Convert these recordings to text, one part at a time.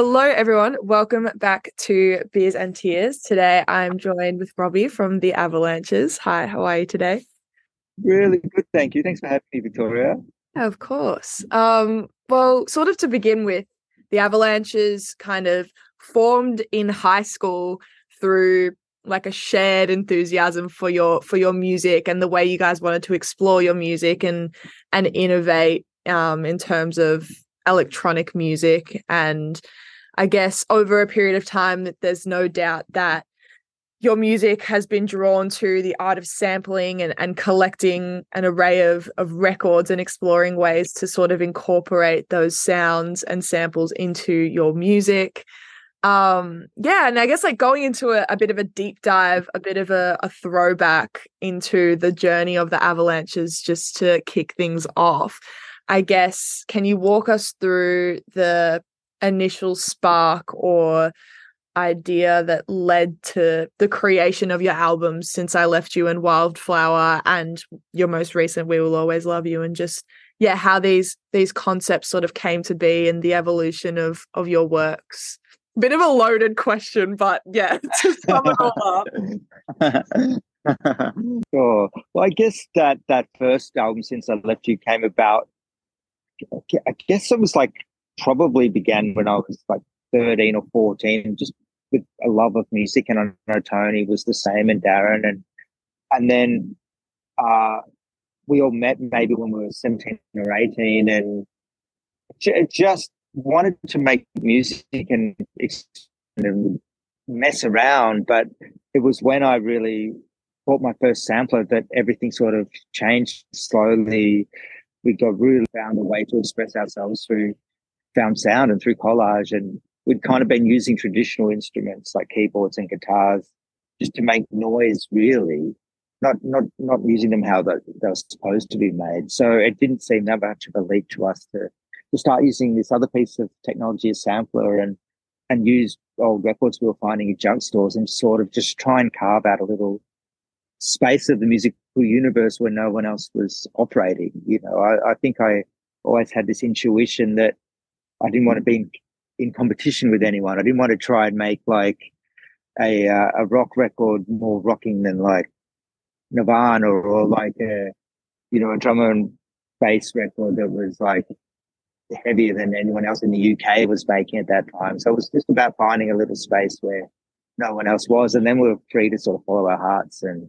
Hello, everyone. Welcome back to Beers and Tears. Today I'm joined with Robbie from the Avalanches. Hi, how are you today? Really good, thank you. Thanks for having me, Victoria. Of course. Um, well, sort of to begin with, the Avalanches kind of formed in high school through like a shared enthusiasm for your for your music and the way you guys wanted to explore your music and and innovate um, in terms of electronic music and I guess over a period of time there's no doubt that your music has been drawn to the art of sampling and, and collecting an array of, of records and exploring ways to sort of incorporate those sounds and samples into your music. Um, yeah, and I guess like going into a, a bit of a deep dive, a bit of a, a throwback into the journey of the avalanches just to kick things off. I guess, can you walk us through the initial spark or idea that led to the creation of your albums since I left you and Wildflower and your most recent We Will Always Love You and just yeah how these these concepts sort of came to be and the evolution of of your works. Bit of a loaded question, but yeah, to sum it all up. sure. Well, I guess that that first album, since I left you, came about. I guess it was like probably began when I was like thirteen or fourteen, just with a love of music, and I know Tony was the same, and Darren, and and then uh, we all met maybe when we were seventeen or eighteen, and j- just wanted to make music and, and mess around, but it was when I really bought my first sampler that everything sort of changed slowly. We got really found a way to express ourselves through found sound and through collage and we'd kind of been using traditional instruments like keyboards and guitars just to make noise really. Not not not using them how they, they were supposed to be made. So it didn't seem that much of a leap to us to to start using this other piece of technology as sampler and and use old records we were finding in junk stores and sort of just try and carve out a little space of the musical universe where no one else was operating you know. I, I think i always had this intuition that I didn't want to be in, in competition with anyone. I didn't want to try and make like a uh, a rock record more rocking than like Nirvana or, or like a you know a drum and bass record that was like heavier than anyone else in the UK was making at that time. So it was just about finding a little space where no one else was, and then we were free to sort of follow our hearts. And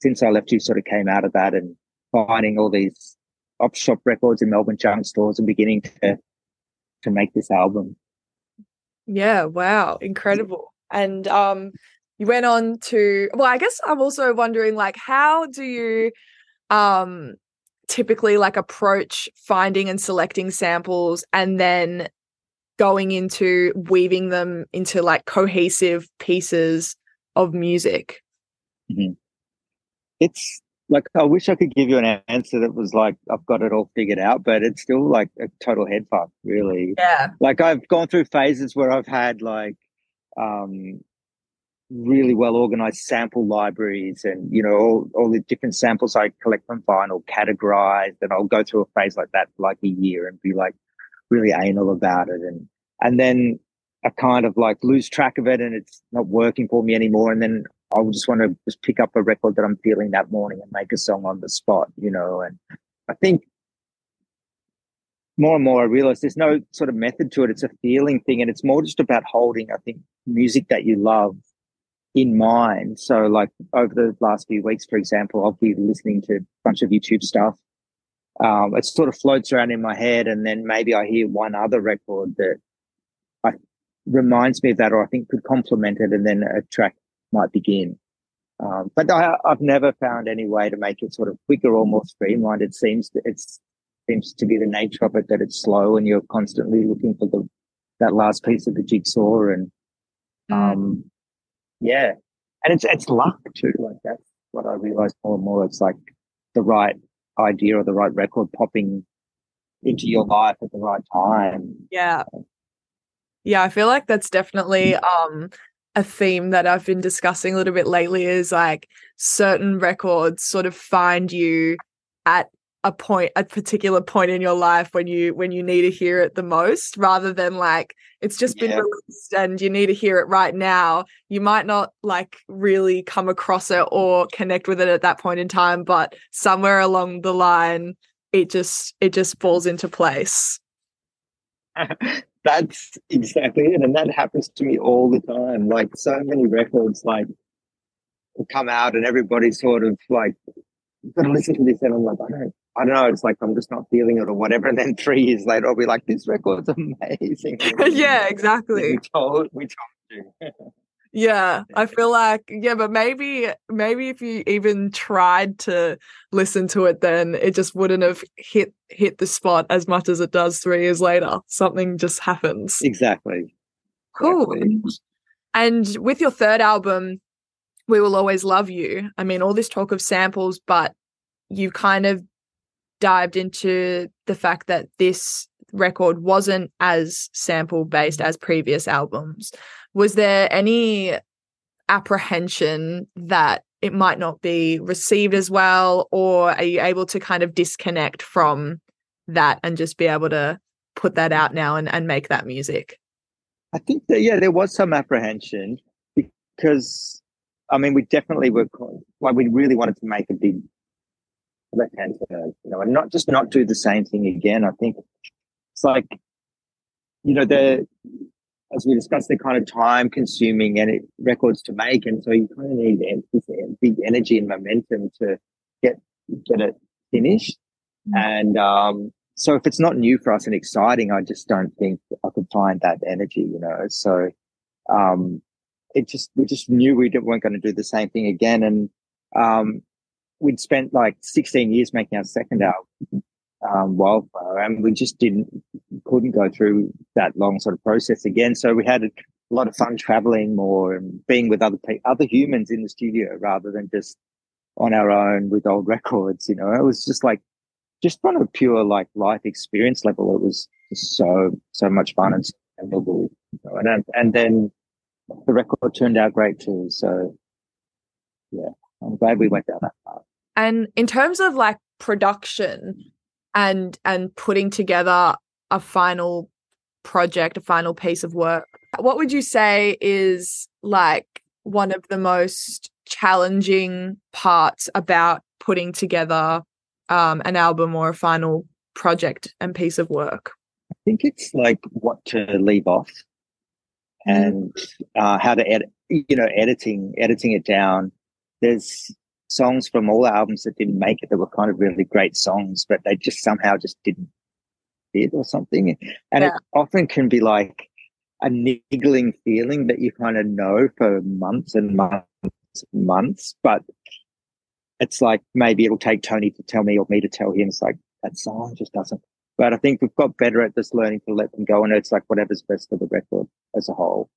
since I left you, sort of came out of that and finding all these op shop records in Melbourne junk stores and beginning to to make this album. Yeah, wow, incredible. And um you went on to well, I guess I'm also wondering like how do you um typically like approach finding and selecting samples and then going into weaving them into like cohesive pieces of music? Mm-hmm. It's like I wish I could give you an answer that was like I've got it all figured out, but it's still like a total head fuck, really. Yeah. Like I've gone through phases where I've had like um really well organized sample libraries and you know all, all the different samples I collect from vinyl categorized and I'll go through a phase like that for like a year and be like really anal about it and and then I kind of like lose track of it and it's not working for me anymore and then I just want to just pick up a record that I'm feeling that morning and make a song on the spot, you know. And I think more and more I realize there's no sort of method to it. It's a feeling thing, and it's more just about holding, I think, music that you love in mind. So, like over the last few weeks, for example, I'll be listening to a bunch of YouTube stuff um, it sort of floats around in my head, and then maybe I hear one other record that I reminds me of that, or I think could complement it, and then a track might begin. Um, but I, I've never found any way to make it sort of quicker or more streamlined. It seems that it's seems to be the nature of it that it's slow, and you're constantly looking for the that last piece of the jigsaw, and um, yeah, and it's it's luck too. Like that's what I realized more and more. It's like the right idea or the right record popping into your life at the right time. Yeah. Yeah, I feel like that's definitely um a theme that I've been discussing a little bit lately is like certain records sort of find you at a point a particular point in your life when you when you need to hear it the most rather than like it's just been released and you need to hear it right now. You might not like really come across it or connect with it at that point in time but somewhere along the line it just it just falls into place That's exactly it. And that happens to me all the time. Like so many records like come out and everybody's sort of like you've got to listen to this and I'm like, I don't I don't know, it's like I'm just not feeling it or whatever. And then three years later I'll be like, this record's amazing. yeah exactly We told we told you. Yeah, I feel like yeah, but maybe maybe if you even tried to listen to it then it just wouldn't have hit hit the spot as much as it does 3 years later. Something just happens. exactly. Cool. exactly. And with your third album, We Will Always Love You. I mean, all this talk of samples, but you kind of dived into the fact that this record wasn't as sample based as previous albums. Was there any apprehension that it might not be received as well, or are you able to kind of disconnect from that and just be able to put that out now and, and make that music? I think that yeah, there was some apprehension because I mean we definitely were like we really wanted to make a big left hand turn, you know, and not just not do the same thing again. I think it's like you know the as we discussed, they're kind of time consuming and it, records to make, and so you kind of need this big energy and momentum to get get it finished. And um, so if it's not new for us and exciting, I just don't think I could find that energy, you know. So um, it just we just knew we didn't, weren't going to do the same thing again, and um, we'd spent like 16 years making our second album, um, Wildflower, and we just didn't couldn't go through that long sort of process again. So we had a lot of fun traveling more and being with other other humans in the studio rather than just on our own with old records. You know, it was just like just on a pure like life experience level. It was just so so much fun and memorable. You know, and and then the record turned out great too. So yeah, I'm glad we went down that path. And in terms of like production and and putting together a final project, a final piece of work, what would you say is like one of the most challenging parts about putting together um, an album or a final project and piece of work? I think it's like what to leave off and uh, how to edit, you know, editing, editing it down. There's songs from all albums that didn't make it that were kind of really great songs, but they just somehow just didn't fit or something. And it often can be like a niggling feeling that you kind of know for months and months and months, but it's like maybe it'll take Tony to tell me or me to tell him. It's like that song just doesn't but I think we've got better at just learning to let them go, and it's like whatever's best for the record as a whole.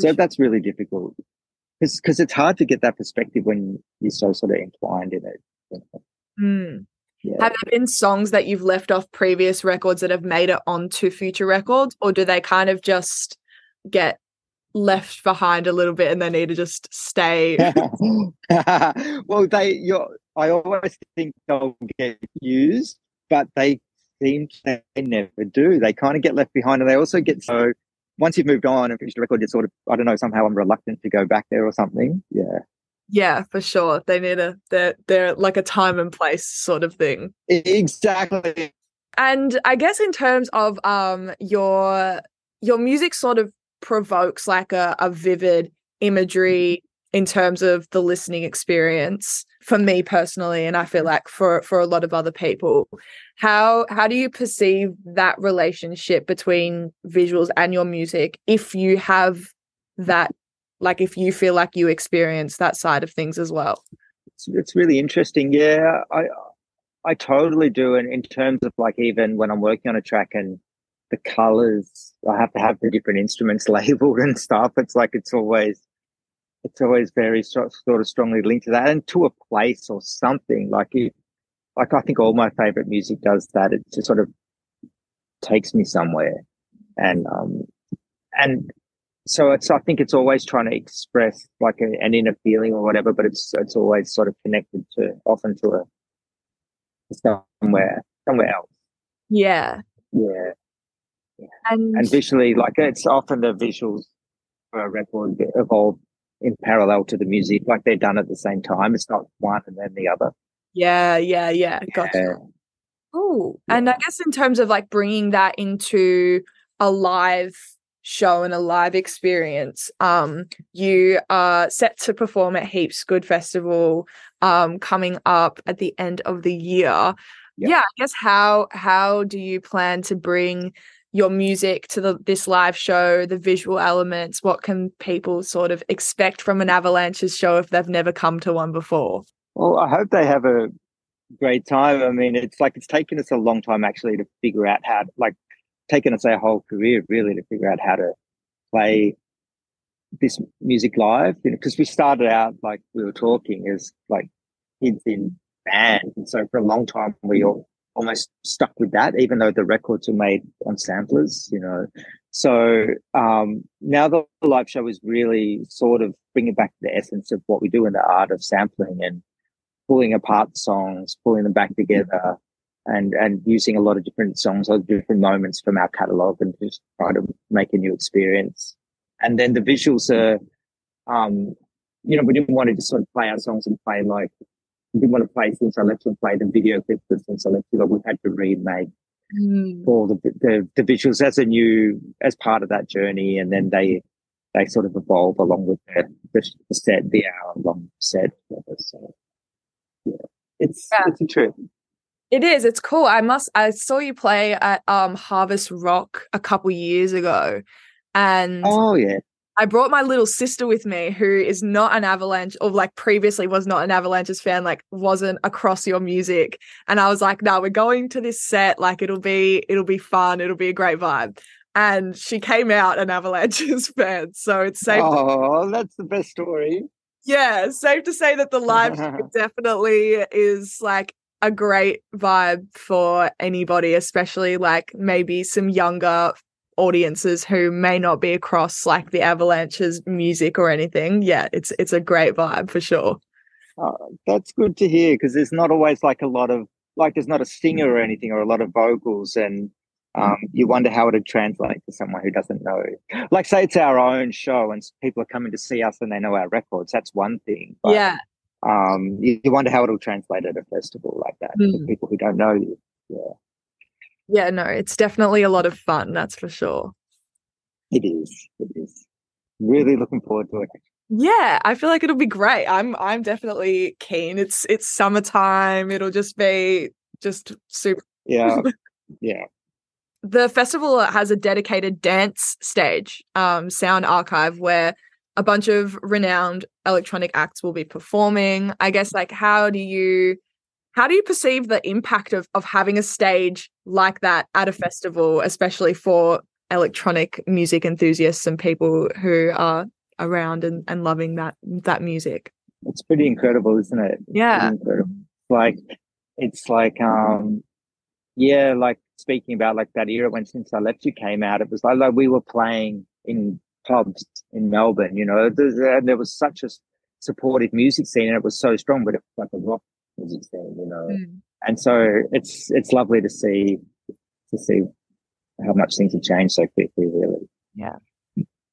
So mm. that's really difficult because it's hard to get that perspective when you're so sort of entwined in it. Hmm. Yeah. Have there been songs that you've left off previous records that have made it onto future records, or do they kind of just get left behind a little bit and they need to just stay? well, they, you're, I always think they'll get used, but they seem to they never do. They kind of get left behind, and they also get so. Once you've moved on and finished the record, you're sort of, I don't know, somehow I'm reluctant to go back there or something. Yeah. yeah, for sure. They need a they're they're like a time and place sort of thing. Exactly. And I guess in terms of um your your music sort of provokes like a, a vivid imagery in terms of the listening experience for me personally and i feel mm-hmm. like for for a lot of other people. How how do you perceive that relationship between visuals and your music if you have that like if you feel like you experience that side of things as well? It's, it's really interesting. Yeah i i totally do and in terms of like even when i'm working on a track and the colors i have to have the different instruments labeled and stuff it's like it's always it's always very sort of strongly linked to that and to a place or something. Like it like i think all my favorite music does that. It just sort of takes me somewhere. And um and so it's i think it's always trying to express like a, an inner feeling or whatever but it's it's always sort of connected to often to a somewhere somewhere else. Yeah. Yeah. And, and visually like it's often the visuals for a record evolve in parallel to the music like they're done at the same time it's not one and then the other yeah yeah yeah gotcha Yeah. Oh, and I guess in terms of like bringing that into a live show and a live experience, um, you are set to perform at Heaps Good Festival, um, coming up at the end of the year. Yeah. Yeah, I guess how how do you plan to bring your music to the this live show, the visual elements? What can people sort of expect from an Avalanches show if they've never come to one before? Well, I hope they have a great time. I mean, it's like it's taken us a long time actually to figure out how, like, taken us our whole career really to figure out how to play this music live. You know, because we started out like we were talking as like kids in bands, and so for a long time we all almost stuck with that, even though the records were made on samplers. You know, so um, now the live show is really sort of bringing back the essence of what we do in the art of sampling and pulling apart songs, pulling them back together, and and using a lot of different songs or different moments from our catalog and just try to make a new experience. And then the visuals are, um, you know, we didn't want to just sort of play our songs and play like didn't want to play since I left and play the video clips that since I left. Like we had to remake all the, the the visuals as a new as part of that journey, and then they they sort of evolve along with the, the, the set, the hour long set. So yeah, it's Yeah. it's a trip. It is. It's cool. I must. I saw you play at um Harvest Rock a couple years ago, and Oh yeah, I brought my little sister with me, who is not an Avalanche, or like previously was not an Avalanches fan, like wasn't across your music. And I was like, "No, we're going to this set. Like it'll be, it'll be fun. It'll be a great vibe." And she came out an Avalanches fan, so it's safe. oh, that's the best story. Yeah, safe to say that the live definitely is like a great vibe for anybody, especially like maybe some younger audiences who may not be across like the Avalanche's music or anything. Yeah, it's it's a great vibe for sure. Oh, that's good to hear because there's not always like a lot of like there's not a singer or anything or a lot of vocals and um, you wonder how it would translate to someone who doesn't know. Like say it's our own show and people are coming to see us and they know our records. That's one thing. But, yeah, Um, you, you wonder how it'll translate at a festival like that for Mm. people who don't know you. Yeah, yeah, no, it's definitely a lot of fun, that's for sure. it is. It is. Really looking forward to it. Yeah, I feel like it'll be great. I'm I'm definitely keen. It's it's summertime. It'll just be just super Yeah. yeah. the festival has a dedicated dance stage, um, sound archive, where a bunch of renowned electronic acts will be performing. I guess like how do you how do you perceive the impact of of having a stage like that at a festival, especially for electronic music enthusiasts and people who are around and, and loving that that music? It's pretty incredible, isn't it? It's Yeah. Like it's like um yeah, like speaking about like that era when since I left you came out, it was like, like we were playing in pubs in Melbourne, you know, and there was such a supportive music scene and it was so strong, but it was like a rock music scene, you know. And so it's it's lovely to see to see how much things have changed so quickly, really. Yeah.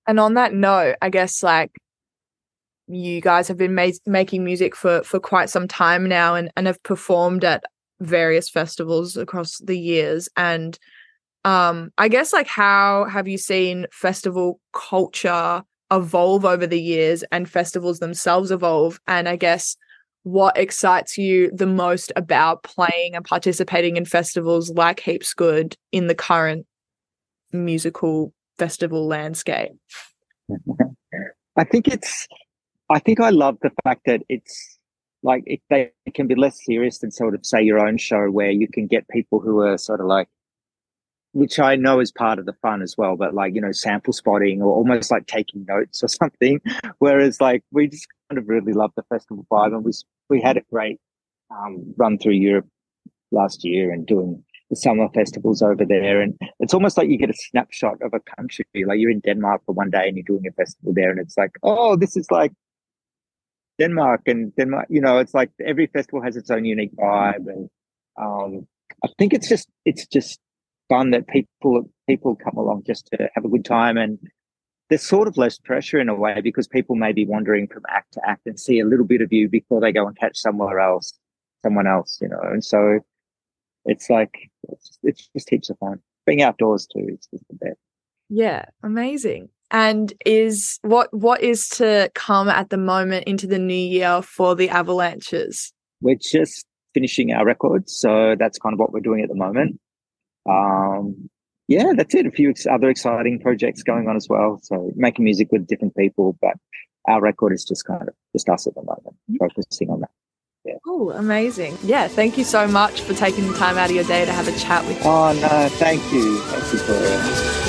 And on that note, I guess like you guys have been ma- making music for for quite some time now and and have performed at various festivals across the years and um I guess like how have you seen festival culture evolve over the years and festivals themselves evolve. And I guess what excites you the most about playing and participating in festivals like Heaps Good in the current musical festival landscape? I think it's. I think I love the fact that it's like it, they it can be less serious than sort of say your own show where you can get people who are sort of like which I know is part of the fun as well, but like, you know, sample spotting or almost like taking notes or something. Whereas like we just kind of really love the festival vibe and we, we had a great um, run through Europe last year and doing the summer festivals over there. And it's almost like you get a snapshot of a country. Like you're in Denmark for one day and you're doing a festival there and it's like, oh, this is like Denmark and Denmark, you know, it's like every festival has its own unique vibe. And um, I think it's just, it's just fun that people, people come along just to have a good time. And there's sort of less pressure in a way because people may be wandering from act to act and see a little bit of you before they go and catch somewhere else, someone else, you know. And so it's like, it's just, it's just heaps of fun. Being outdoors too, it's just the best. Yeah, amazing. And is what what is to come at the moment into the new year for the Avalanches? We're just finishing our records, so that's kind of what we're doing at the moment. Um, yeah, that's it. A few ex- other exciting projects going on as well. So making music with different people, but our record is just kind of just us at the moment, focusing on that. Oh, amazing. Yeah, thank you so much for taking the time out of your day to have a chat with Oh no, thank you, thank you for.